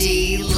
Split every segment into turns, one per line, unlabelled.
D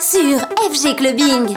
sur
FG Clubbing.